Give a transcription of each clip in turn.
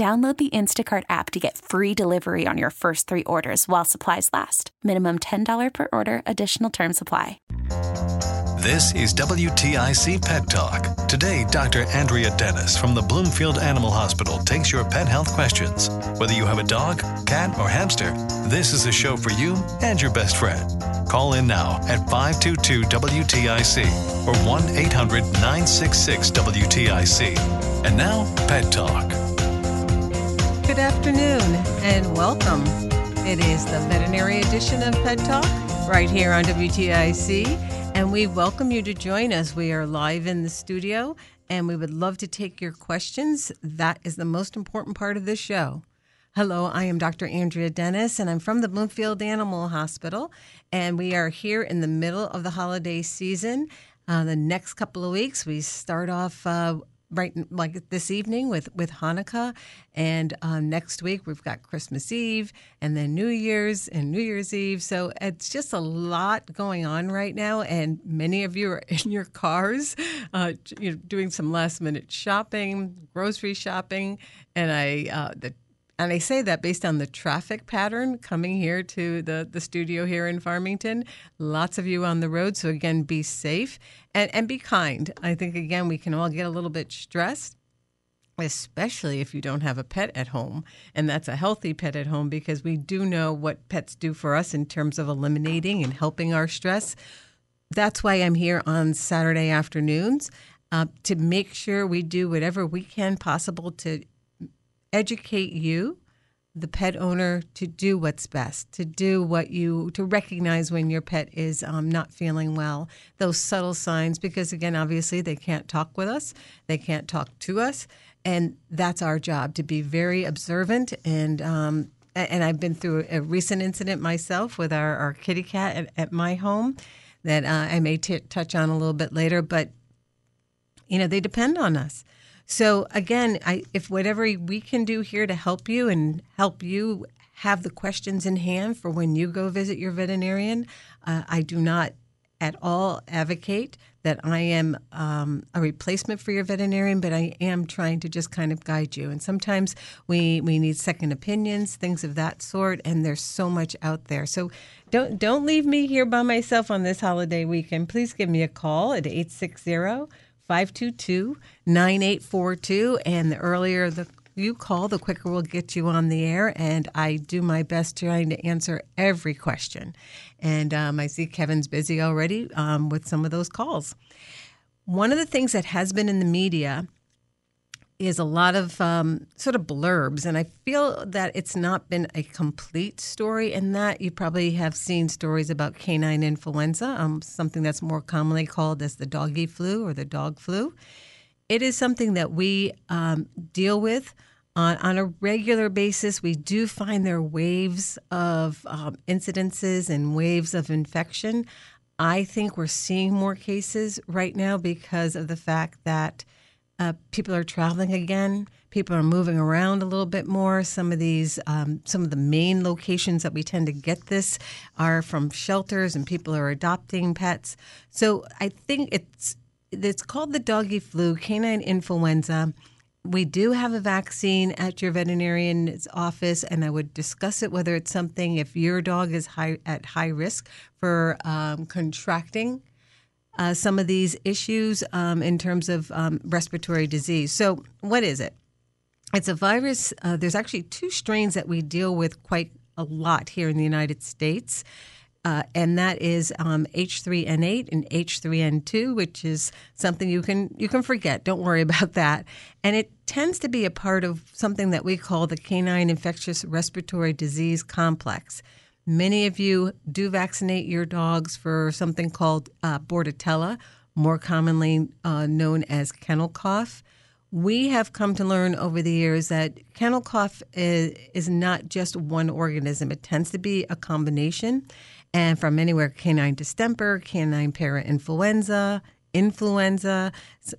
Download the Instacart app to get free delivery on your first three orders while supplies last. Minimum $10 per order, additional term supply. This is WTIC Pet Talk. Today, Dr. Andrea Dennis from the Bloomfield Animal Hospital takes your pet health questions. Whether you have a dog, cat, or hamster, this is a show for you and your best friend. Call in now at 522 WTIC or 1 800 966 WTIC. And now, Pet Talk. Good afternoon and welcome. It is the veterinary edition of Pet Talk right here on WTIC, and we welcome you to join us. We are live in the studio and we would love to take your questions. That is the most important part of this show. Hello, I am Dr. Andrea Dennis, and I'm from the Bloomfield Animal Hospital, and we are here in the middle of the holiday season. Uh, the next couple of weeks, we start off uh, right like this evening with with Hanukkah, and um, next week we've got Christmas Eve, and then New Year's and New Year's Eve. So it's just a lot going on right now, and many of you are in your cars, uh, you know, doing some last minute shopping, grocery shopping, and I uh, the and I say that based on the traffic pattern coming here to the, the studio here in Farmington. Lots of you on the road. So, again, be safe and, and be kind. I think, again, we can all get a little bit stressed especially if you don't have a pet at home. And that's a healthy pet at home because we do know what pets do for us in terms of eliminating and helping our stress. That's why I'm here on Saturday afternoons uh, to make sure we do whatever we can possible to educate you the pet owner to do what's best, to do what you, to recognize when your pet is um, not feeling well, those subtle signs, because again, obviously they can't talk with us, they can't talk to us, and that's our job to be very observant and. Um, and I've been through a recent incident myself with our, our kitty cat at, at my home that uh, I may t- touch on a little bit later, but you know, they depend on us. So again, I, if whatever we can do here to help you and help you have the questions in hand for when you go visit your veterinarian, uh, I do not at all advocate that I am um, a replacement for your veterinarian, but I am trying to just kind of guide you. And sometimes we we need second opinions, things of that sort, and there's so much out there. So don't don't leave me here by myself on this holiday weekend. Please give me a call at 860 522 9842. And the earlier the you call, the quicker we'll get you on the air. And I do my best trying to answer every question. And um, I see Kevin's busy already um, with some of those calls. One of the things that has been in the media is a lot of um, sort of blurbs, and I feel that it's not been a complete story. In that you probably have seen stories about canine influenza, um, something that's more commonly called as the doggy flu or the dog flu. It is something that we um, deal with on, on a regular basis. We do find there waves of um, incidences and waves of infection. I think we're seeing more cases right now because of the fact that uh, people are traveling again. People are moving around a little bit more. Some of these, um, some of the main locations that we tend to get this are from shelters, and people are adopting pets. So I think it's it's called the doggy flu, canine influenza. We do have a vaccine at your veterinarian's office, and I would discuss it whether it's something if your dog is high, at high risk for um, contracting uh, some of these issues um, in terms of um, respiratory disease. So, what is it? It's a virus. Uh, there's actually two strains that we deal with quite a lot here in the United States. Uh, and that is um, H3N8 and H3N2, which is something you can you can forget. Don't worry about that. And it tends to be a part of something that we call the canine infectious respiratory disease complex. Many of you do vaccinate your dogs for something called uh, Bordetella, more commonly uh, known as kennel cough. We have come to learn over the years that kennel cough is, is not just one organism. It tends to be a combination and from anywhere canine distemper, canine parainfluenza, influenza,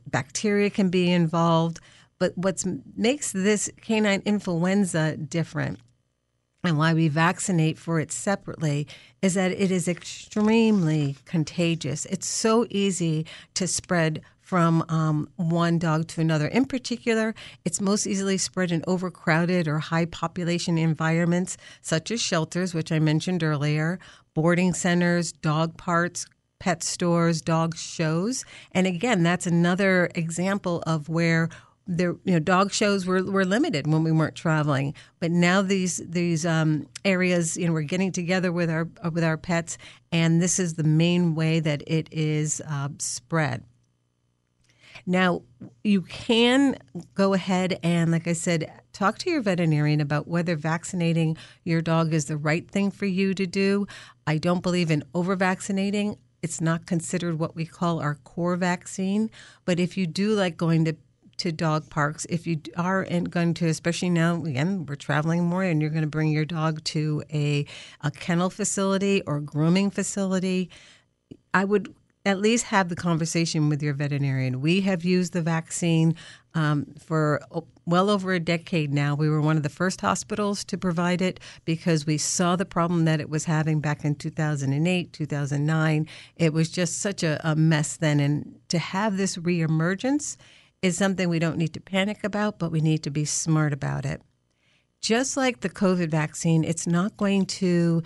bacteria can be involved. But what makes this canine influenza different and why we vaccinate for it separately is that it is extremely contagious. It's so easy to spread from um, one dog to another. In particular, it's most easily spread in overcrowded or high population environments, such as shelters, which I mentioned earlier, boarding centers, dog parks, pet stores, dog shows. And again, that's another example of where there, you know, dog shows were, were limited when we weren't traveling, but now these these um, areas, you know, we're getting together with our with our pets, and this is the main way that it is uh, spread. Now, you can go ahead and, like I said, talk to your veterinarian about whether vaccinating your dog is the right thing for you to do. I don't believe in over vaccinating. It's not considered what we call our core vaccine. But if you do like going to to dog parks, if you are going to, especially now, again, we're traveling more and you're going to bring your dog to a, a kennel facility or grooming facility, I would at least have the conversation with your veterinarian. We have used the vaccine um, for well over a decade now. We were one of the first hospitals to provide it because we saw the problem that it was having back in 2008, 2009. It was just such a, a mess then. And to have this reemergence is something we don't need to panic about, but we need to be smart about it. Just like the COVID vaccine, it's not going to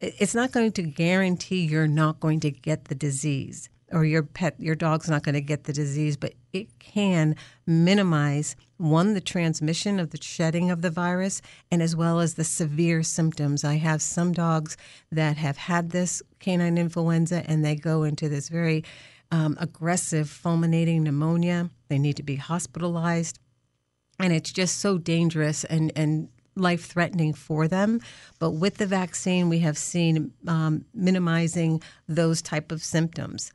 it's not going to guarantee you're not going to get the disease or your pet your dog's not going to get the disease but it can minimize one the transmission of the shedding of the virus and as well as the severe symptoms i have some dogs that have had this canine influenza and they go into this very um, aggressive fulminating pneumonia they need to be hospitalized and it's just so dangerous and and life threatening for them. But with the vaccine, we have seen um, minimizing those type of symptoms.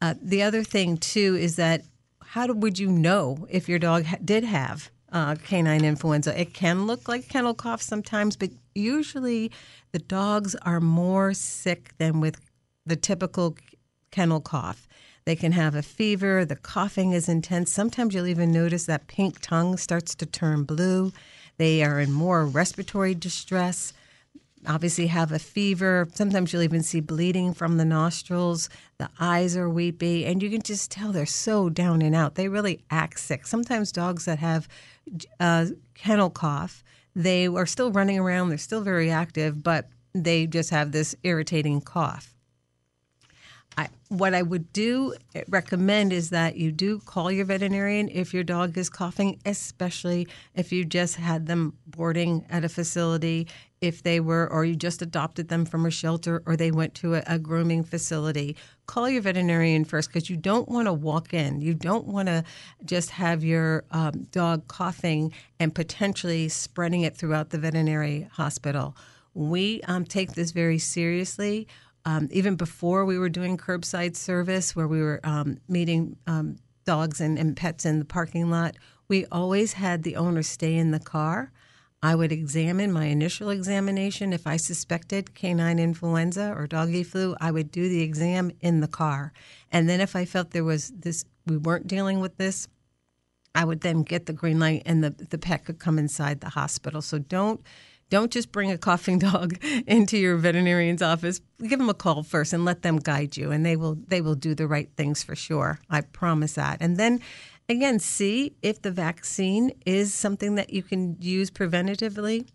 Uh, the other thing too is that how would you know if your dog did have uh, canine influenza? It can look like kennel cough sometimes, but usually the dogs are more sick than with the typical kennel cough. They can have a fever, the coughing is intense. Sometimes you'll even notice that pink tongue starts to turn blue. They are in more respiratory distress, obviously have a fever. Sometimes you'll even see bleeding from the nostrils. The eyes are weepy, and you can just tell they're so down and out. They really act sick. Sometimes dogs that have uh, kennel cough, they are still running around, they're still very active, but they just have this irritating cough. I, what I would do eh, recommend is that you do call your veterinarian if your dog is coughing, especially if you just had them boarding at a facility, if they were, or you just adopted them from a shelter, or they went to a, a grooming facility. Call your veterinarian first because you don't want to walk in. You don't want to just have your um, dog coughing and potentially spreading it throughout the veterinary hospital. We um, take this very seriously um, even before we were doing curbside service, where we were um, meeting um, dogs and, and pets in the parking lot, we always had the owner stay in the car. I would examine my initial examination. If I suspected canine influenza or doggy flu, I would do the exam in the car. And then if I felt there was this, we weren't dealing with this, I would then get the green light and the, the pet could come inside the hospital. So don't don't just bring a coughing dog into your veterinarian's office. Give them a call first and let them guide you, and they will they will do the right things for sure. I promise that. And then again, see if the vaccine is something that you can use preventatively.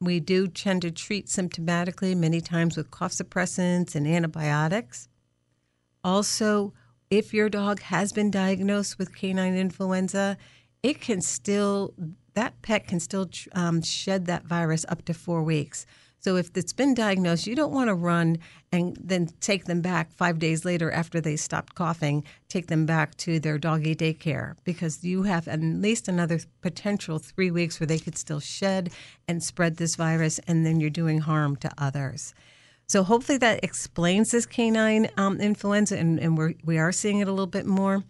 We do tend to treat symptomatically many times with cough suppressants and antibiotics. Also, if your dog has been diagnosed with canine influenza, it can still that pet can still um, shed that virus up to four weeks. So if it's been diagnosed, you don't want to run and then take them back five days later after they stopped coughing, take them back to their doggy daycare because you have at least another potential three weeks where they could still shed and spread this virus, and then you're doing harm to others. So hopefully that explains this canine um, influenza, and, and we're, we are seeing it a little bit more.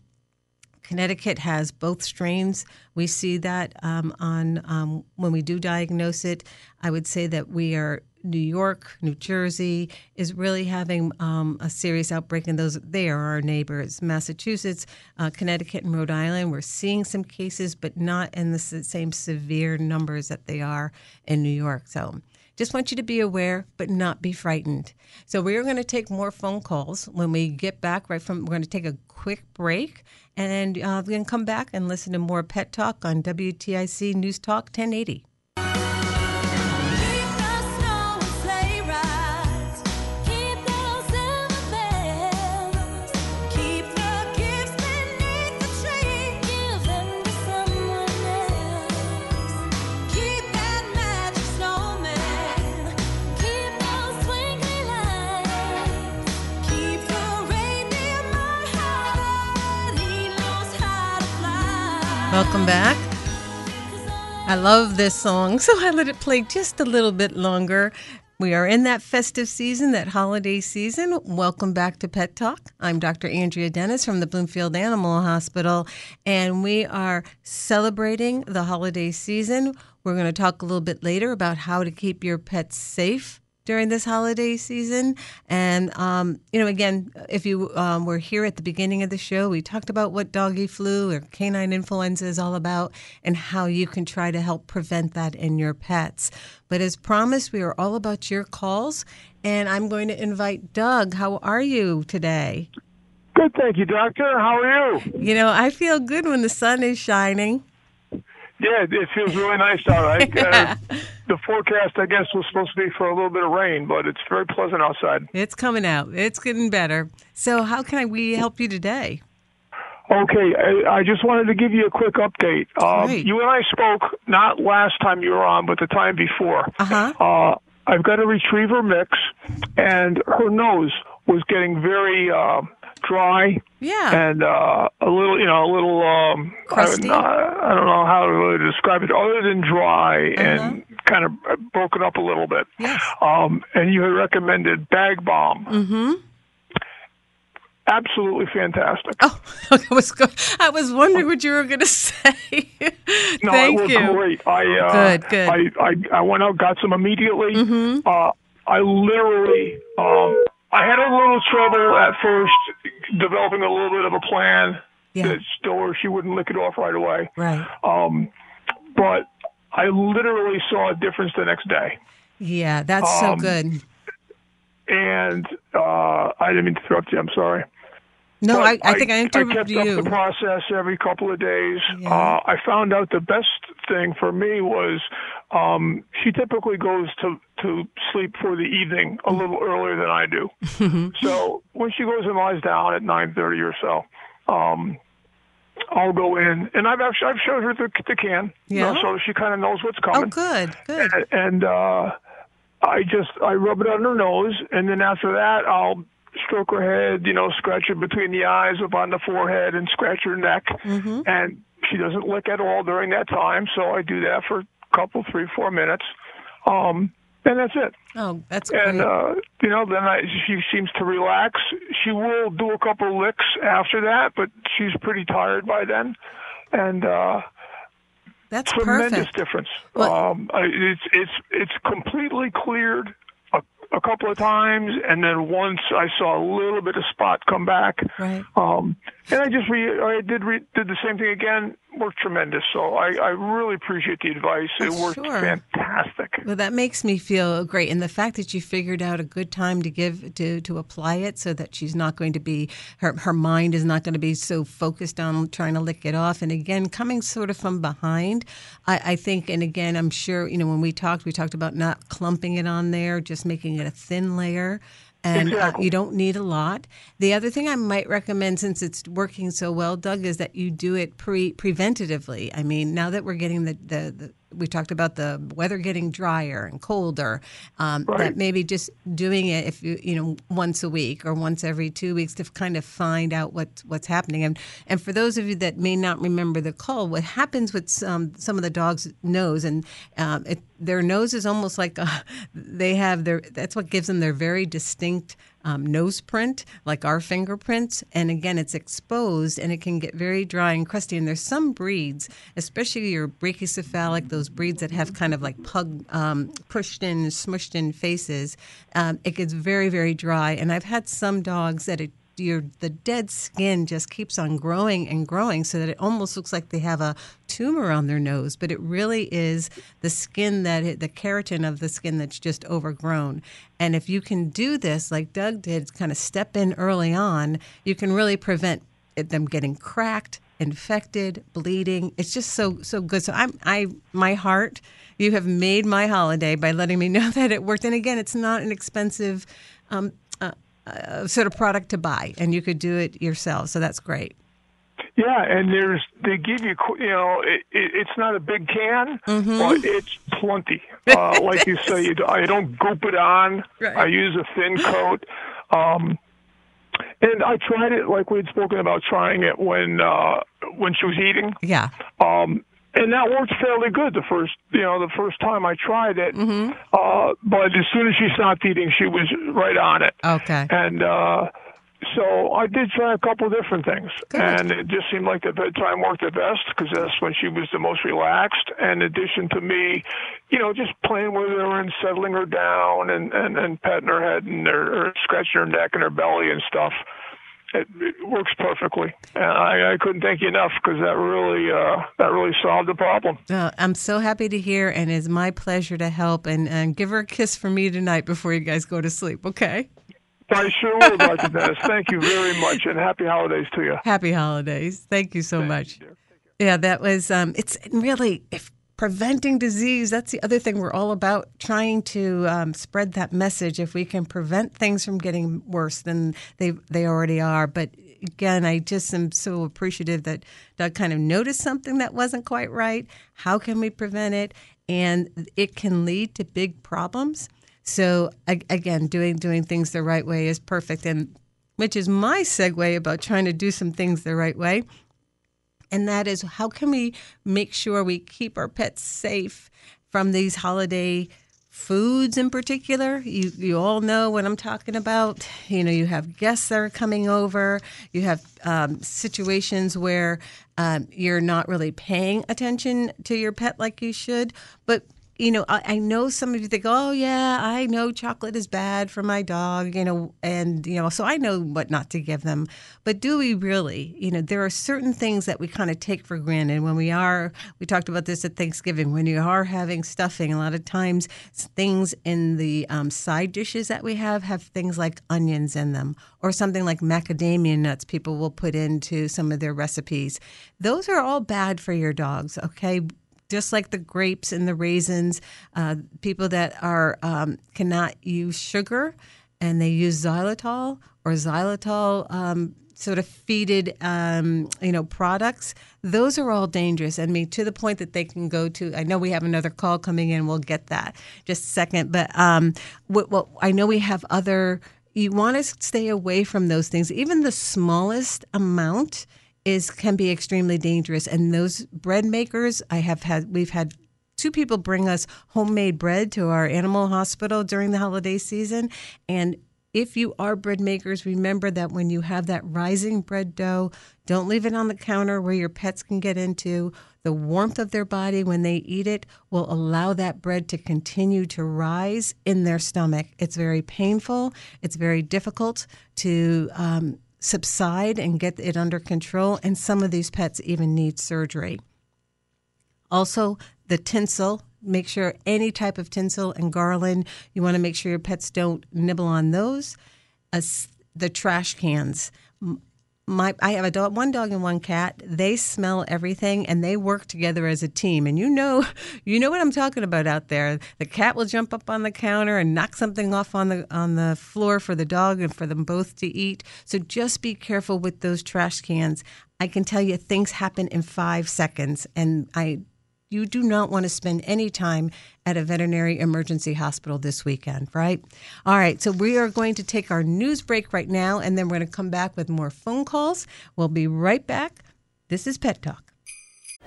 Connecticut has both strains. We see that um, on um, when we do diagnose it. I would say that we are New York, New Jersey is really having um, a serious outbreak, and those they are our neighbors. Massachusetts, uh, Connecticut, and Rhode Island, we're seeing some cases, but not in the same severe numbers that they are in New York. So just want you to be aware, but not be frightened. So we are going to take more phone calls when we get back. Right from we're going to take a quick break, and uh, we're going to come back and listen to more Pet Talk on WTIC News Talk 1080. Welcome back. I love this song, so I let it play just a little bit longer. We are in that festive season, that holiday season. Welcome back to Pet Talk. I'm Dr. Andrea Dennis from the Bloomfield Animal Hospital, and we are celebrating the holiday season. We're going to talk a little bit later about how to keep your pets safe during this holiday season. And, um, you know, again, if you um, were here at the beginning of the show, we talked about what doggy flu or canine influenza is all about and how you can try to help prevent that in your pets. But as promised, we are all about your calls. And I'm going to invite Doug. How are you today? Good, thank you, Doctor. How are you? You know, I feel good when the sun is shining. Yeah, it feels really nice out. I, uh, the forecast, I guess, was supposed to be for a little bit of rain, but it's very pleasant outside. It's coming out. It's getting better. So, how can I, we help you today? Okay, I, I just wanted to give you a quick update. Uh, you and I spoke not last time you were on, but the time before. Uh-huh. Uh, I've got a retriever mix, and her nose was getting very uh, dry. Yeah. And uh, a little, you know, a little. Um, Crusty. I, I don't know how to really describe it, other than dry Uh-huh. and kind of broken up a little bit. Yes. Um, and you had recommended Bag Balm. Mm-hmm. Absolutely fantastic. Oh, I was go- I was wondering what you were going to say. No, Thank it was you. great. I uh, Good, good. I, I I went out, got some immediately. Mm-hmm. Uh, I literally, um, I had a little trouble at first developing a little bit of a plan. Yeah. That still, she wouldn't lick it off right away. Right. Um, but I literally saw a difference the next day. Yeah, that's so Um, good. And uh, I didn't mean to interrupt you. I'm sorry. No, I, I think I I kept interrupted up you. the process every couple of days. Yeah. Uh, I found out the best thing for me was um, she typically goes to to sleep for the evening a little earlier than I do. so when she goes and lies down at nine thirty or so, um, I'll go in and I've actually I've showed her the, the can, you know, Yeah? so she kind of knows what's coming. Oh, good, good. And, and uh, I just I rub it on her nose, and then after that I'll stroke her head, you know, scratch her between the eyes, up on the forehead, and scratch her neck. Mm-hmm. And she doesn't lick at all during that time, so I do that for a couple, three, four minutes. Um, and that's it. Oh, that's great. And uh, you know, then I, she seems to relax. She will do a couple licks after that, but she's pretty tired by then. And uh, that's tremendous perfect. difference. Well- um, it's it's it's completely cleared a, a couple of times, and then once I saw a little bit of spot come back. Right. Um, and I just re- I did re- did the same thing again. Worked tremendous. So I, I really appreciate the advice. It worked sure. fantastic. Well, that makes me feel great, and the fact that you figured out a good time to give to to apply it, so that she's not going to be her her mind is not going to be so focused on trying to lick it off. And again, coming sort of from behind, I, I think, and again, I'm sure you know when we talked, we talked about not clumping it on there, just making it a thin layer. And exactly. uh, you don't need a lot. The other thing I might recommend, since it's working so well, Doug, is that you do it pre preventatively. I mean, now that we're getting the, the, the we talked about the weather getting drier and colder. Um, Right. That maybe just doing it if you you know once a week or once every two weeks to kind of find out what's what's happening. And and for those of you that may not remember the call, what happens with some some of the dogs' nose and um, it, their nose is almost like a, they have their that's what gives them their very distinct um, nose print, like our fingerprints. And again, it's exposed and it can get very dry and crusty. And there's some breeds, especially your brachycephalic, those breeds that have kind of like pug um, pushed in, smushed in faces, um, it gets very, very dry. And I've had some dogs that it your the dead skin just keeps on growing and growing so that it almost looks like they have a tumor on their nose but it really is the skin that the keratin of the skin that's just overgrown. And if you can do this like Doug did kind of step in early on you can really prevent them getting cracked infected bleeding. It's just so so good. So i'm i my heart you have made my holiday by letting me know that it worked. And again it's not an expensive um, uh, sort of product to buy, and you could do it yourself. So that's great. Yeah, and there's they give you you know it, it, it's not a big can, Mm-hmm. but it's plenty. Uh, like you say, you, I don't goop it on. Right. I use a thin coat. Um, and I tried it like we had spoken about trying it when uh, when she was eating. Yeah. Um, and that worked fairly good the first, you know, the first time I tried it. Mm-hmm. Uh, but as soon as she stopped eating, she was right on it. Okay. And uh, so I did try a couple of different things, and it just seemed like the bedtime worked the best because that's when she was the most relaxed. And in addition to me, you know, just playing with her and settling her down and and, and petting her head and her, or scratching her neck and her belly and stuff. It, it works perfectly, and I, I couldn't thank you enough because that really uh, that really solved the problem. Uh, I'm so happy to hear, and it's my pleasure to help. And, and give her a kiss for me tonight before you guys go to sleep. Okay. I sure will, Dr. Dennis. Thank you very much, and happy holidays to you. Happy holidays. Thank you so much. Yeah, that was. Um, it's really if preventing disease. That's the other thing we're all about trying to um, spread that message. If we can prevent things from getting worse than they they already are, but again, I just am so appreciative that Doug kind of noticed something that wasn't quite right. How can we prevent it? And it can lead to big problems. So again, doing doing things the right way is perfect, and which is my segue about trying to do some things the right way and that is how can we make sure we keep our pets safe from these holiday foods in particular? You you all know what i'm talking about. You know you have guests that are coming over. You have um, situations where um, you're not really paying attention to your pet like you should. But you know, I, I know some of you think, oh, yeah, I know chocolate is bad for my dog, you know, and, you know, so I know what not to give them. But do we really? You know, there are certain things that we kind of take for granted when we are, we talked about this at Thanksgiving, when you are having stuffing, a lot of times things in the um, side dishes that we have have things like onions in them or something like macadamia nuts people will put into some of their recipes. Those are all bad for your dogs, okay? Just like the grapes and the raisins, uh, people that are um, cannot use sugar and they use xylitol or xylitol um, sort of feeded, um, you know, products. Those are all dangerous. I mean, to the point that they can go to. I know we have another call coming in. We'll get that just a second. But um, what, what I know we have other. You want to stay away from those things. Even the smallest amount is can be extremely dangerous. And those bread makers, I have had, we've had two people bring us homemade bread to our animal hospital during the holiday season. And if you are bread makers, remember that when you have that rising bread dough, don't leave it on the counter where your pets can get into. The warmth of their body when they eat it will allow that bread to continue to rise in their stomach. It's very painful, it's very difficult to um, subside and get it under control, and some of these pets even need surgery. Also, the tinsel. Make sure any type of tinsel and garland, you want to make sure your pets don't nibble on those. As the trash cans. My I have a dog, one dog and one cat. They smell everything and they work together as a team. And you know, you know what I'm talking about out there. The cat will jump up on the counter and knock something off on the on the floor for the dog and for them both to eat. So just be careful with those trash cans. I can tell you things happen in 5 seconds and I you do not want to spend any time at a veterinary emergency hospital this weekend, right? All right, so we are going to take our news break right now, and then we're going to come back with more phone calls. We'll be right back. This is Pet Talk.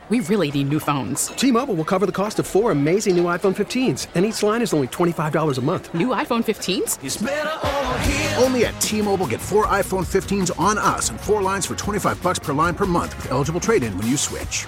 We really need new phones. T Mobile will cover the cost of four amazing new iPhone 15s, and each line is only $25 a month. New iPhone 15s? Only at T Mobile get four iPhone 15s on us and four lines for 25 bucks per line per month with eligible trade in when you switch.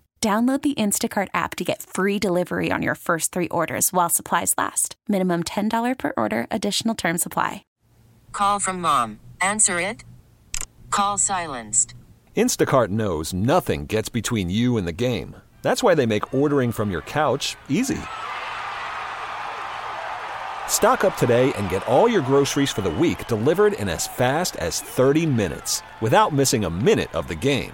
Download the Instacart app to get free delivery on your first three orders while supplies last. Minimum $10 per order, additional term supply. Call from mom. Answer it. Call silenced. Instacart knows nothing gets between you and the game. That's why they make ordering from your couch easy. Stock up today and get all your groceries for the week delivered in as fast as 30 minutes without missing a minute of the game.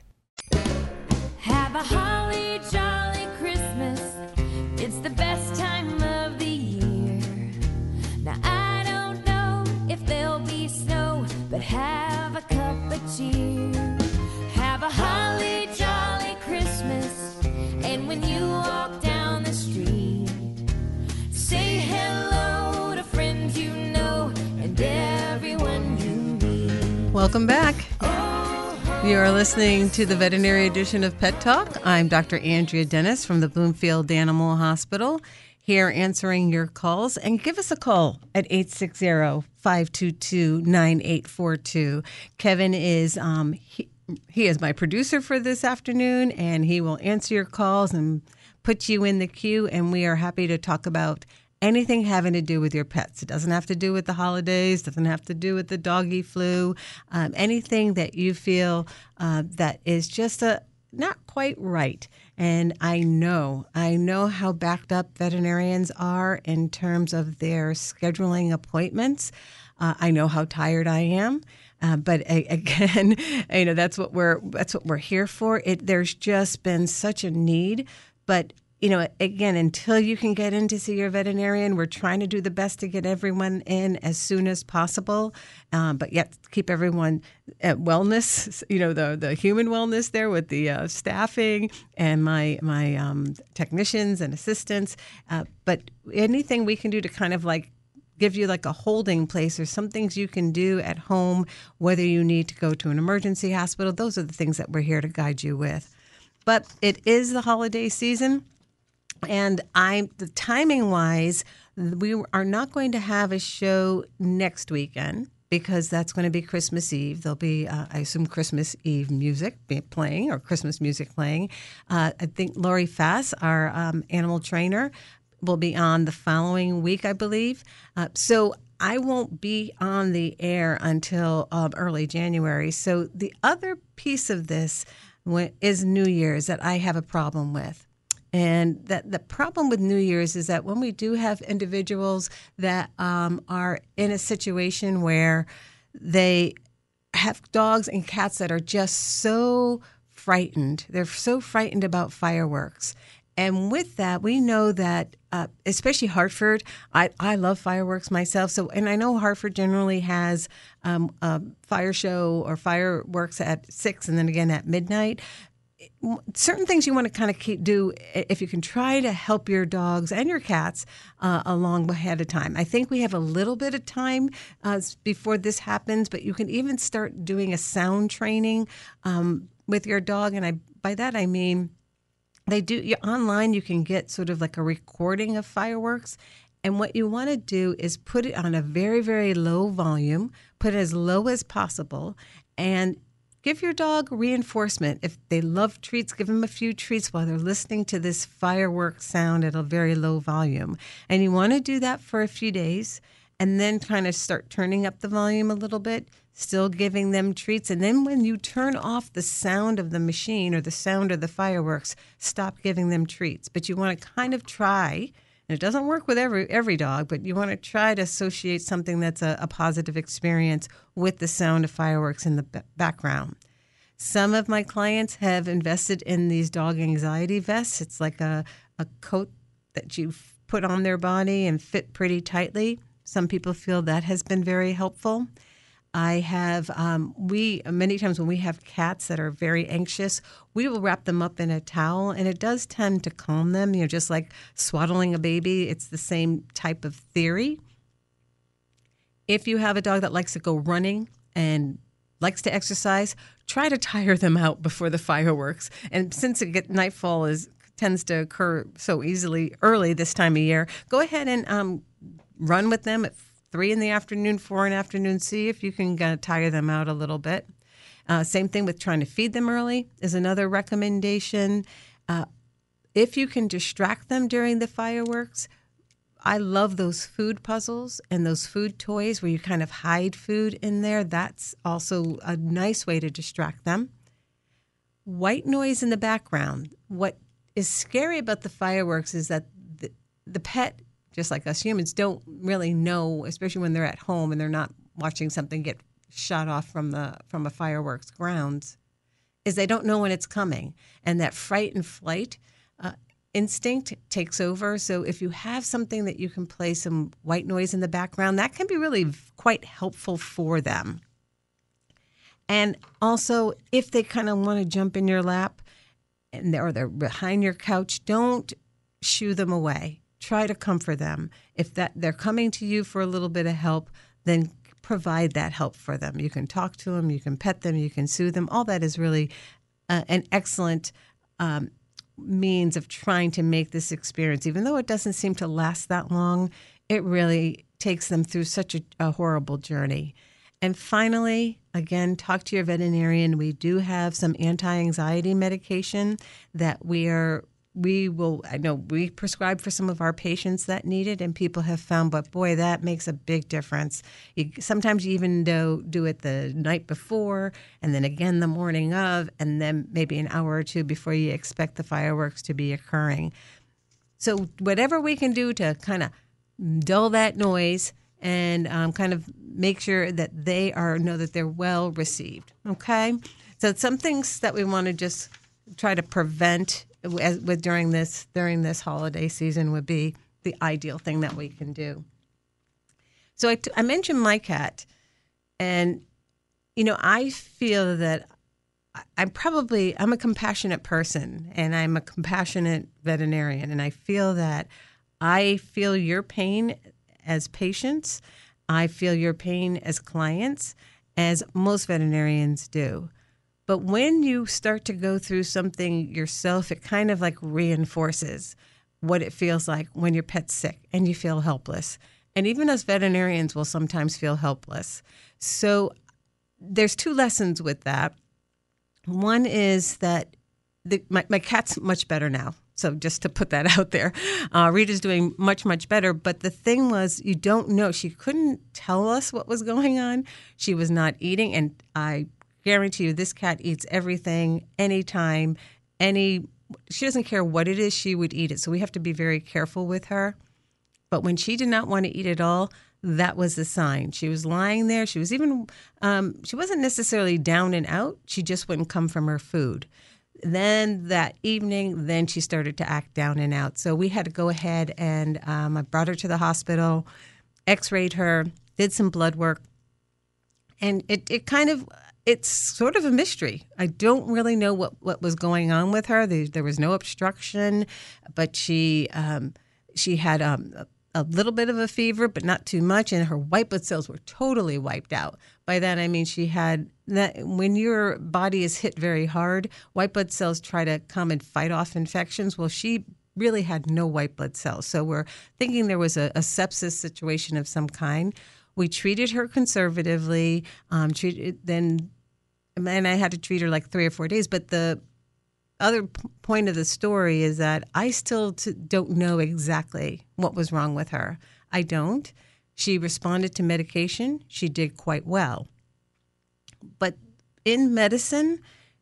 Welcome back. You are listening to the veterinary edition of Pet Talk. I'm Dr. Andrea Dennis from the Bloomfield Animal Hospital, here answering your calls. And give us a call at 860 522 9842. Kevin is. Um, he, he is my producer for this afternoon, and he will answer your calls and put you in the queue. And we are happy to talk about anything having to do with your pets. It doesn't have to do with the holidays, doesn't have to do with the doggy flu, um, anything that you feel uh, that is just a not quite right. And I know, I know how backed up veterinarians are in terms of their scheduling appointments. Uh, I know how tired I am. Uh, but again, you know that's what we're that's what we're here for. It there's just been such a need, but you know, again, until you can get in to see your veterinarian, we're trying to do the best to get everyone in as soon as possible, um, but yet keep everyone at wellness. You know, the the human wellness there with the uh, staffing and my my um, technicians and assistants. Uh, but anything we can do to kind of like give you like a holding place or some things you can do at home, whether you need to go to an emergency hospital. Those are the things that we're here to guide you with. But it is the holiday season. And I, the timing wise, we are not going to have a show next weekend because that's going to be Christmas Eve. There'll be, uh, I assume, Christmas Eve music playing or Christmas music playing. Uh, I think Lori Fass, our um, animal trainer, will be on the following week, I believe. Uh, so I won't be on the air until um, early January. So the other piece of this is New Year's that I have a problem with. And that the problem with New Year's is that when we do have individuals that um, are in a situation where they have dogs and cats that are just so frightened, they're so frightened about fireworks. And with that, we know that, uh, especially Hartford, I, I love fireworks myself. So, and I know Hartford generally has um, a fire show or fireworks at six and then again at midnight certain things you want to kind of keep, do if you can try to help your dogs and your cats uh, along ahead of time. I think we have a little bit of time uh, before this happens, but you can even start doing a sound training um, with your dog, and I by that I mean they do online. You can get sort of like a recording of fireworks. And what you want to do is put it on a very, very low volume, put it as low as possible, and give your dog reinforcement. If they love treats, give them a few treats while they're listening to this fireworks sound at a very low volume. And you want to do that for a few days and then kind of start turning up the volume a little bit, still giving them treats. And then when you turn off the sound of the machine or the sound of the fireworks, stop giving them treats. But you want to kind of try and it doesn't work with every every dog, but you want to try to associate something that's a, a positive experience with the sound of fireworks in the background. Some of my clients have invested in these dog anxiety vests. It's like a, a coat that you put on their body and fit pretty tightly. Some people feel that has been very helpful. I have, um, we, many times when we have cats that are very anxious, we will wrap them up in a towel and it does tend to calm them, you know, just like swaddling a baby. It's the same type of theory. If you have a dog that likes to go running and likes to exercise, try to tire them out before the fireworks. And since it get, nightfall is tends to occur so easily early this time of year, go ahead and um, run with them at three in the afternoon, four in the afternoon. See if you can uh, tire them out a little bit. Uh, same thing with trying to feed them early is another recommendation. Uh, if you can distract them during the fireworks, I love those food puzzles and those food toys where you kind of hide food in there. That's also a nice way to distract them. White noise in the background. What is scary about the fireworks is that the, the pet just like us humans, don't really know, especially when they're at home and they're not watching something get shot off from the from a fireworks grounds, is they don't know when it's coming, and that fright and flight uh, instinct takes over. So if you have something that you can play some white noise in the background, that can be really quite helpful for them. And also, if they kind of want to jump in your lap, and they're, or they're behind your couch, don't shoo them away try to comfort them. If that they're coming to you for a little bit of help, then provide that help for them. You can talk to them, you can pet them, you can soothe them. All that is really uh, an excellent um, means of trying to make this experience, even though it doesn't seem to last that long, it really takes them through such a, a horrible journey. And finally, again, talk to your veterinarian. We do have some anti anxiety medication that we are we will i know we prescribe for some of our patients that need it and people have found but boy that makes a big difference. You, sometimes you even do, do it the night before and then again the morning of and then maybe an hour or two before you expect the fireworks to be occurring. So whatever we can do to kind of dull that noise and um, kind of make sure that they are know that they're well received okay? So some things that we want to just try to prevent with during this during this holiday season would be the ideal thing that we can do. So I, t- I mentioned my cat, and you know I feel that I'm probably I'm a compassionate person, and I'm a compassionate veterinarian, and I feel that I feel your pain as patients, I feel your pain as clients, as most veterinarians do. But when you start to go through something yourself, it kind of like reinforces what it feels like when your pet's sick and you feel helpless. And even us veterinarians will sometimes feel helpless. So there's two lessons with that. One is that the, my, my cat's much better now. So just to put that out there, uh, Rita's doing much, much better. But the thing was, you don't know. She couldn't tell us what was going on. She was not eating. And I guarantee you this cat eats everything anytime any she doesn't care what it is she would eat it. So we have to be very careful with her. But when she did not want to eat at all that was the sign. She was lying there. She was even um, she wasn't necessarily down and out. She just wouldn't come from her food. Then that evening then she started to act down and out. So we had to go ahead and um, i brought her to the hospital x-rayed her did some blood work. And it, it kind of it's sort of a mystery. I don't really know what, what was going on with her. There, there was no obstruction, but she um, she had um, a, a little bit of a fever, but not too much, and her white blood cells were totally wiped out. By that I mean she had that when your body is hit very hard, white blood cells try to come and fight off infections. Well, she really had no white blood cells, so we're thinking there was a, a sepsis situation of some kind. We treated her conservatively. Um, treated then, and I had to treat her like three or four days. But the other point of the story is that I still t- don't know exactly what was wrong with her. I don't. She responded to medication. She did quite well. But in medicine,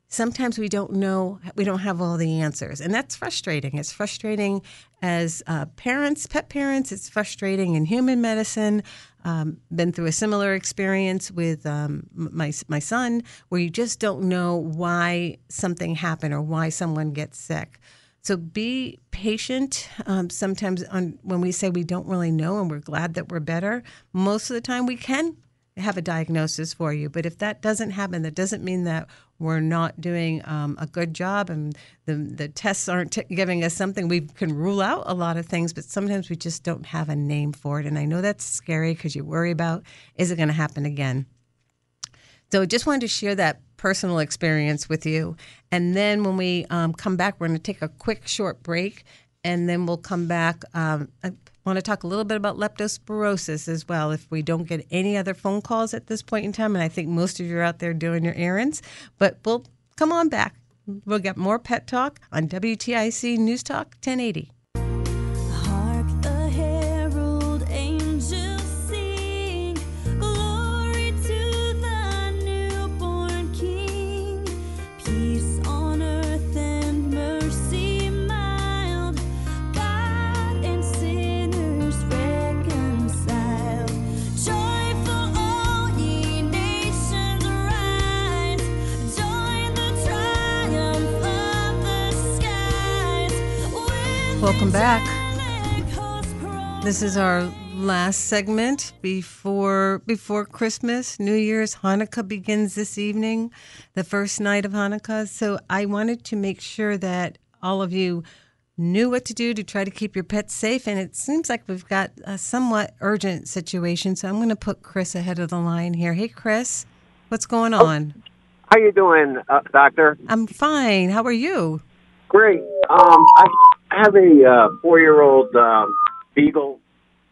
sometimes we don't know, we don't have all the answers. And that's frustrating. It's frustrating as uh, parents, pet parents, it's frustrating in human medicine. Um, been through a similar experience with um, my, my son where you just don't know why something happened or why someone gets sick. So be patient. Um, sometimes on, when we say we don't really know and we're glad that we're better, most of the time we can have a diagnosis for you. But if that doesn't happen, that doesn't mean that we're not doing um, a good job and the, the tests aren't t- giving us something. We can rule out a lot of things, but sometimes we just don't have a name for it. And I know that's scary because you worry about is it going to happen again? So I just wanted to share that personal experience with you. And then when we um, come back, we're going to take a quick short break and then we'll come back. Um, want to talk a little bit about leptospirosis as well if we don't get any other phone calls at this point in time. And I think most of you are out there doing your errands, but we'll come on back. We'll get more pet talk on WTIC News Talk 1080. This is our last segment before before Christmas, New Year's, Hanukkah begins this evening, the first night of Hanukkah. So I wanted to make sure that all of you knew what to do to try to keep your pets safe. And it seems like we've got a somewhat urgent situation. So I'm going to put Chris ahead of the line here. Hey, Chris, what's going on? How you doing, uh, Doctor? I'm fine. How are you? Great. Um, I have a uh, four-year-old um, beagle,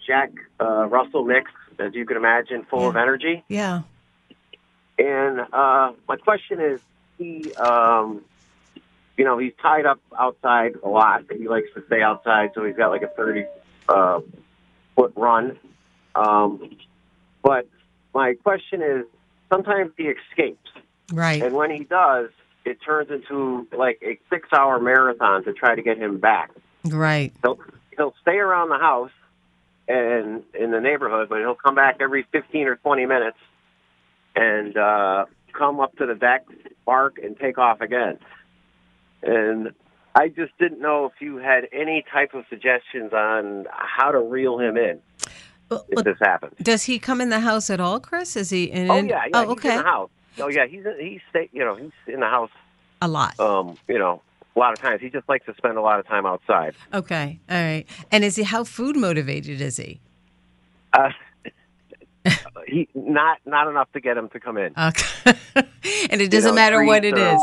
Jack uh, Russell mix, as you can imagine, full of energy. Yeah. And uh, my question is, he, um, you know, he's tied up outside a lot. He likes to stay outside, so he's got like a thirty uh, foot run. Um, but my question is, sometimes he escapes. Right. And when he does, it turns into like a six hour marathon to try to get him back. Right. He'll he'll stay around the house and in the neighborhood, but he'll come back every fifteen or twenty minutes and uh come up to the deck, bark and take off again. And I just didn't know if you had any type of suggestions on how to reel him in if this happens. Does he come in the house at all, Chris? Is he in? Oh yeah, yeah, oh, he's okay. in the house. Oh yeah, he's he's stay, you know he's in the house A lot. um, you know, a lot of times. He just likes to spend a lot of time outside. Okay. All right. And is he how food motivated is he? Uh, he not not enough to get him to come in Okay. and it doesn't know, matter what it is.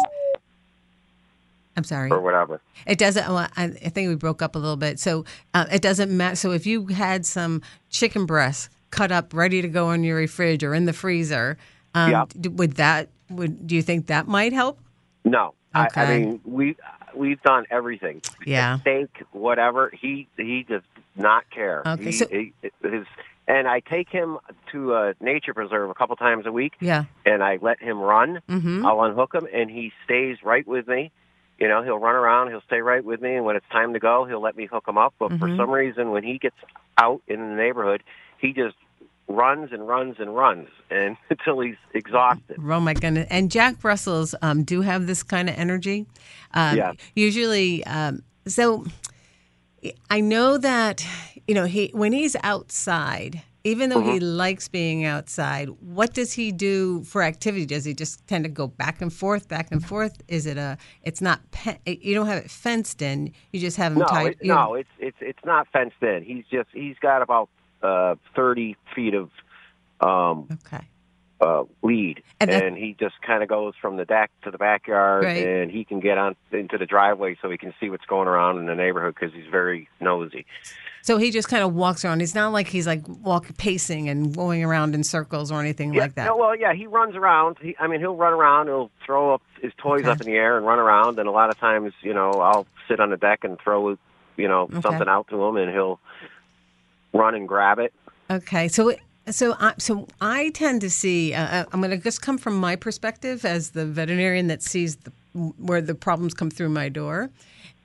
I'm sorry. or whatever. It doesn't. Well, I, think we broke up a little bit. So uh, it doesn't matter. So if you had some chicken breast cut up, ready to go in your fridge or in the freezer, um, Yep. would that? Would do you think that might help? No, I, I mean we we've done everything. Yeah. steak, whatever. He he does not care. Okay, He- so- he, his and I take him to a nature preserve a couple times a week. Yeah. and I let him run. Mhm. I'll unhook him, and he stays right with me. You know, he'll run around, he'll stay right with me, and when it's time to go, he'll let me hook him up. But for Mhm. some reason, when he gets out in the neighborhood, he just runs and runs and runs, and until he's exhausted. Oh my goodness! And Jack Russells um, do have this kind of energy. Um, Yeah. Usually, um, so I know that you know he when he's outside, even though he Mhm. likes being outside, what does he do for activity? Does he just tend to go back and forth, back and forth? Is it a? It's not. Pe- you don't have it fenced in. You just have him No, tied. it, no, it's it's it's not fenced in. He's just he's got about uh, thirty feet of um, okay. uh, lead, And and, he just kind of goes from the deck to the backyard, Right. and he can get on into the driveway so he can see what's going around in the neighborhood because he's very nosy. So he just kind of walks around. He's not like he's like walk pacing and going around in circles or anything yeah, like that. No, well, yeah, he runs around. He, I mean, he'll run around. He'll throw up his toys Okay. up in the air and run around. And a lot of times, you know, I'll sit on the deck and throw, you know, Okay. something out to him, and he'll run and grab it. Okay, so so I so I tend to see. Uh, I'm going to just come from my perspective as the veterinarian that sees the, where the problems come through my door,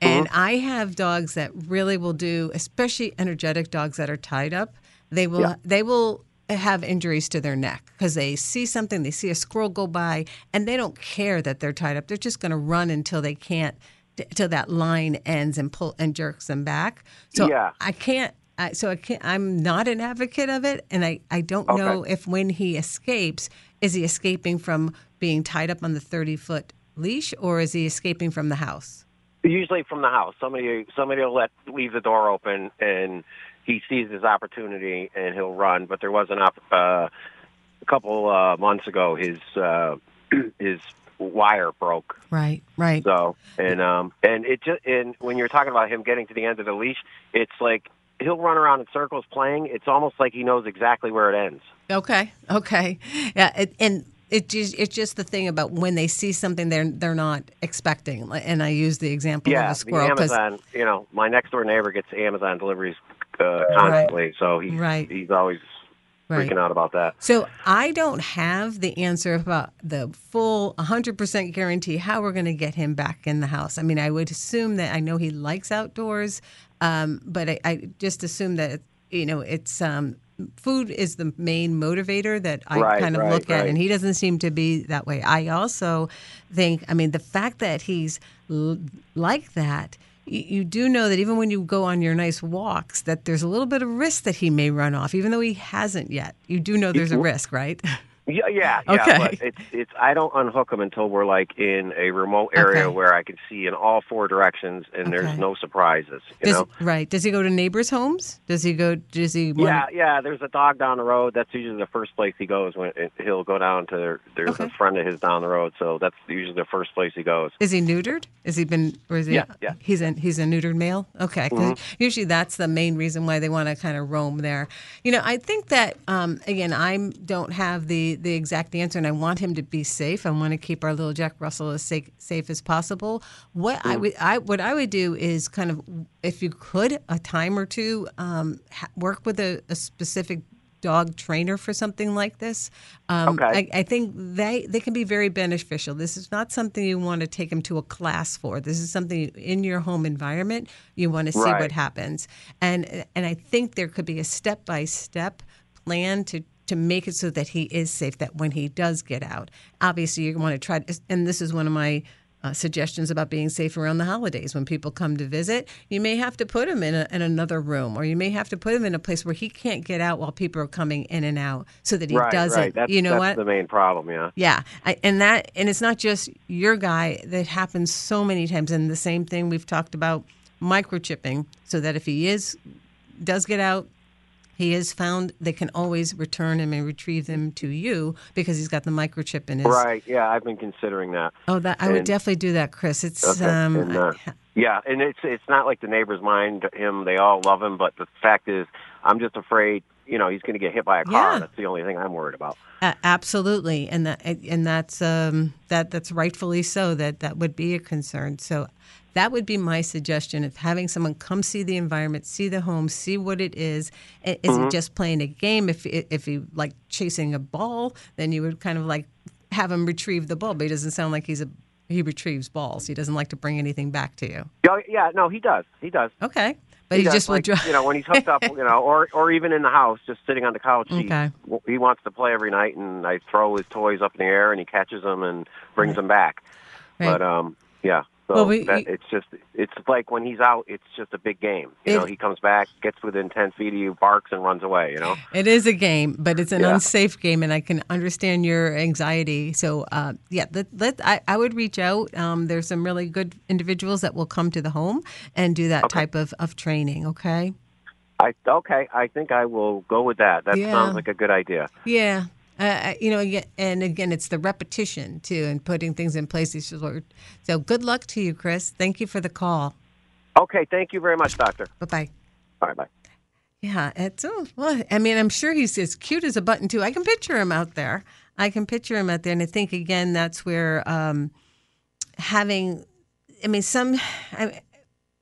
and I have dogs that really will do, especially energetic dogs that are tied up. They will Yeah. they will have injuries to their neck because they see something, they see a squirrel go by, and they don't care that they're tied up. They're just going to run until they can't, till that line ends and pull and jerks them back. So Yeah. I can't. I, so I can't, I'm not an advocate of it, and I, I don't Okay. know if when he escapes, is he escaping from being tied up on the 30 foot leash, or is he escaping from the house? Usually from the house. Somebody somebody will let leave the door open, and he sees his opportunity, and he'll run. But there was an op- uh, a couple uh, months ago. His uh, his wire broke. Right, right. So and um and it just and when you're talking about him getting to the end of the leash, it's like he'll run around in circles playing. It's almost like he knows exactly where it ends. Okay, okay, yeah, it, and it just it's just the thing about when they see something they're they're not expecting, and I use the example of yeah, a squirrel 'cause- Amazon. You know, my next door neighbor gets Amazon deliveries uh, constantly, so he's Right. he's always Right. freaking out about that. So I don't have the answer about the full 100% guarantee how we're going to get him back in the house. I mean, I would assume that I know he likes outdoors, um, but I, I just assume that you know it's um, food is the main motivator that I Right, kind of right, look at, right. and he doesn't seem to be that way. I also think, I mean, the fact that he's l- like that. You you do know that even when you go on your nice walks, that there's a little bit of risk that he may run off, even though he hasn't yet. You do know there's a risk, right? Yeah, yeah, yeah. Okay. But it's it's I don't unhook them until we're like in a remote area Okay. where I can see in all four directions and there's no surprises. You Does, know. right? Does he go to neighbors' homes? Does he go? Does he? Yeah, yeah. There's a dog down the road. That's usually the first place he goes when he'll go down to. There's a friend of his down the road, so that's usually the first place he goes. Is he neutered? Is he been? Or is he? Yeah, yeah. He's a he's a neutered male. Okay, Mhm. usually that's the main reason why they want to kind of roam there. You know, I think that um, again, I don't have the the exact answer, and I want him to be safe. I want to keep our little Jack Russell as safe, safe as possible. What I would I what I would do is kind of, if you could, a time or two, um, ha- work with a, a specific dog trainer for something like this. Um, Okay. I, I think they they can be very beneficial. This is not something you want to take them to a class for. This is something in your home environment you want to see Right. what happens. And and I think there could be a step by step plan to to make it so that he is safe. That when he does get out, obviously you want to try. And this is one of my. Uh, suggestions about being safe around the holidays when people come to visit. You may have to put him in, a, in another room, or you may have to put him in a place where he can't get out while people are coming in and out, so that he right, doesn't. right. That's, you know that's what? the main problem. Yeah. Yeah, I, and that and it's not just your guy. That happens so many times. And the same thing we've talked about microchipping, so that if he is does get out, he is found. They can always return him and retrieve him to you because he's got the microchip in his. Right. Yeah, I've been considering that. Oh, that I would definitely do that, Chris. It's Okay. um. and, uh, yeah, and it's it's not like the neighbors mind him; they all love him. But the fact is, I'm just afraid, you know, he's going to get hit by a car. Yeah. That's the only thing I'm worried about. A- absolutely, and that and that's um, that that's rightfully so. That that would be a concern. So that would be my suggestion of having someone come see the environment, see the home, see what it is. Is Mhm. it just playing a game? If if he like chasing a ball, then you would kind of like have him retrieve the ball. But he doesn't sound like he's a he retrieves balls. He doesn't like to bring anything back to you. Yeah, yeah, no, he does. He does. Okay, but he, does, just like, you know when he's hooked up, you know, or or even in the house, just sitting on the couch. Okay. He, he wants to play every night, and I throw his toys up in the air, and he catches them and brings them back. Right. But um, yeah, So Well, we- that, it's just it's like when he's out, it's just a big game. You know, he comes back, gets within ten feet of you, barks, and runs away. You know. It is a game, but it's an Yeah. unsafe game, and I can understand your anxiety. So, uh, yeah, let, let, I, I would reach out. Um, there's some really good individuals that will come to the home and do that type of, of training, okay? I okay. I think I will go with that. That Yeah. sounds like a good idea. Yeah. Uh, you know, and again, it's the repetition too, and putting things in place. So, good luck to you, Chris. Thank you for the call. Okay. Thank you very much, Doctor. Bye bye. Right. Bye. Yeah, it's oh, well. I mean, I'm sure he's as cute as a button too. I can picture him out there. I can picture him out there, and I think again that's where um, having. I mean, some I,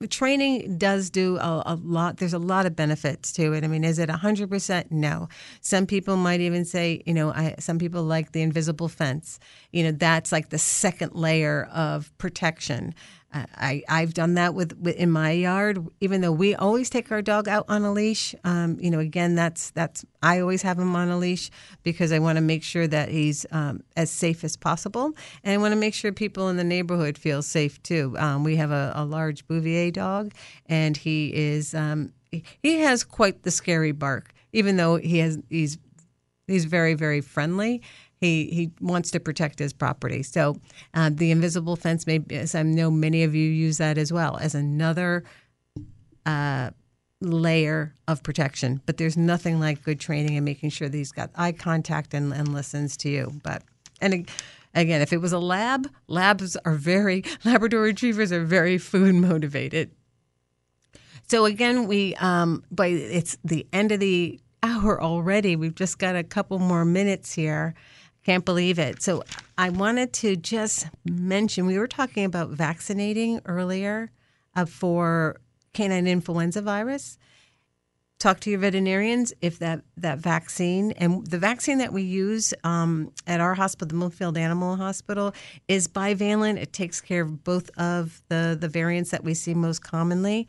training does do a, a lot. There's a lot of benefits to it. I mean, is it 100%? No. Some people might even say, you know, I, some people like the invisible fence. You know, that's like the second layer of protection. I, I've done that with, with in my yard, even though we always take our dog out on a leash. Um, you know, again, that's that's I always have him on a leash because I want to make sure that he's um, as safe as possible, and I want to make sure people in the neighborhood feel safe too. Um, we have a, a large Bouvier dog, and he is um, he has quite the scary bark, even though he has he's he's very very friendly he he wants to protect his property so uh, the invisible fence may as i know many of you use that as well as another uh, layer of protection but there's nothing like good training and making sure that he's got eye contact and, and listens to you but and ag- again if it was a lab labs are very labrador retrievers are very food motivated so again, we um, but it's the end of the hour already. We've just got a couple more minutes here. Can't believe it. So I wanted to just mention we were talking about vaccinating earlier uh, for canine influenza virus. Talk to your veterinarians if that, that vaccine and the vaccine that we use um, at our hospital, the Millfield Animal Hospital, is bivalent. It takes care of both of the, the variants that we see most commonly.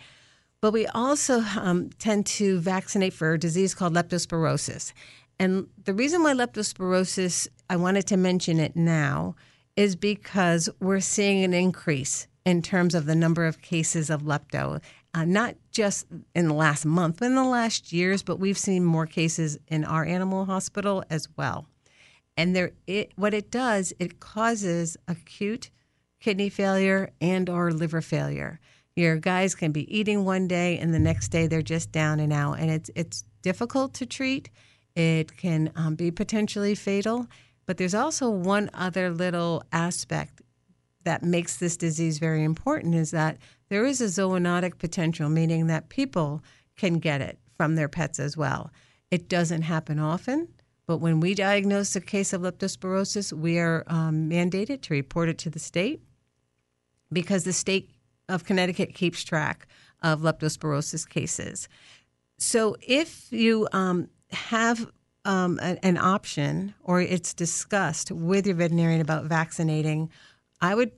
But we also um, tend to vaccinate for a disease called leptospirosis. And the reason why leptospirosis, I wanted to mention it now, is because we're seeing an increase in terms of the number of cases of lepto, uh, not just in the last month, but in the last years, but we've seen more cases in our animal hospital as well. And there, it, what it does, it causes acute kidney failure and or liver failure. Your guys can be eating one day and the next day they're just down and out, and it's it's difficult to treat. It can um, be potentially fatal, but there's also one other little aspect that makes this disease very important is that there is a zoonotic potential, meaning that people can get it from their pets as well. It doesn't happen often, but when we diagnose a case of leptospirosis, we are um, mandated to report it to the state because the state of Connecticut keeps track of leptospirosis cases. So if you um, have um, an, an option or it's discussed with your veterinarian about vaccinating, I would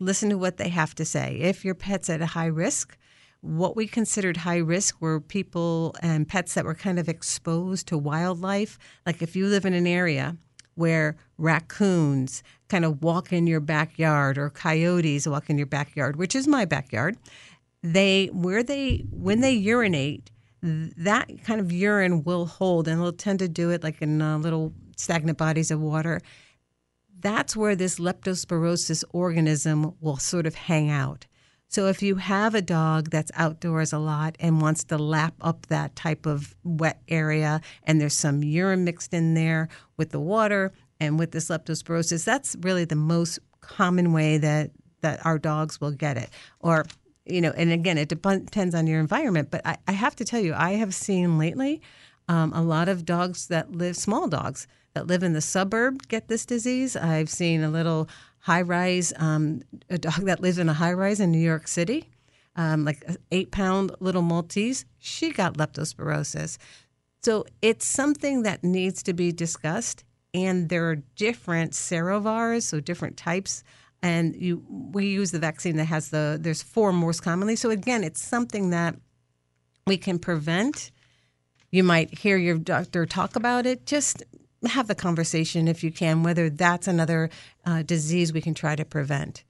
listen to what they have to say. If your pet's at a high risk, what we considered high risk were people and pets that were kind of exposed to wildlife. Like if you live in an area where raccoons kind of walk in your backyard or coyotes walk in your backyard, which is my backyard, they where they when they urinate, that kind of urine will hold and they'll tend to do it like in uh, little stagnant bodies of water. That's where this leptospirosis organism will sort of hang out. So if you have a dog that's outdoors a lot and wants to lap up that type of wet area and there's some urine mixed in there with the water and with this leptospirosis, that's really the most common way that that our dogs will get it. Or you know, and again, it depends on your environment. But I, I have to tell you, I have seen lately um, a lot of dogs that live, small dogs that live in the suburb, get this disease. I've seen a little high rise, um, a dog that lives in a high rise in New York City, um, like eight pound little Maltese. She got leptospirosis. So it's something that needs to be discussed. And there are different serovars, so different types and you we use the vaccine that has the there's four most commonly. So again, it's something that we can prevent. You might hear your doctor talk about it. Just have the conversation if you can, whether that's another uh, disease we can try to prevent.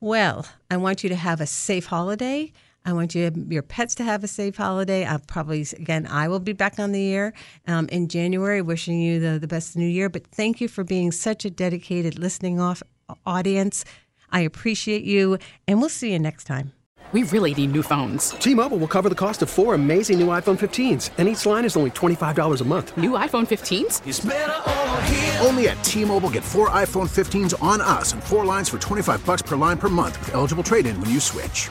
Well, I want you to have a safe holiday. I want you, your pets to have a safe holiday. I'll probably, again, I will be back on the air um, in January, wishing you the, the best new year. But thank you for being such a dedicated listening off audience. I appreciate you, and we'll see you next time. We really need new phones. T-Mobile will cover the cost of four amazing new iPhone 15s, and each line is only $25 a month. New iPhone 15s? Only at T-Mobile get four iPhone 15s on us and four lines for 25 bucks per line per month with eligible trade-in when you switch.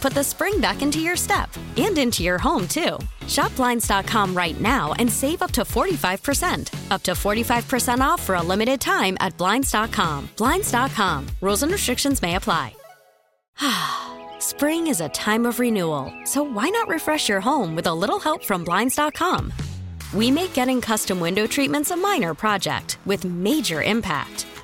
put the spring back into your step and into your home, too. Shop Blinds.com right now and save up to 45%. Up to 45% off for a limited time at Blinds.com. Blinds.com. Rules and restrictions may apply. Spring is a time of renewal, so why not refresh your home with a little help from Blinds.com? We make getting custom window treatments a minor project with major impact.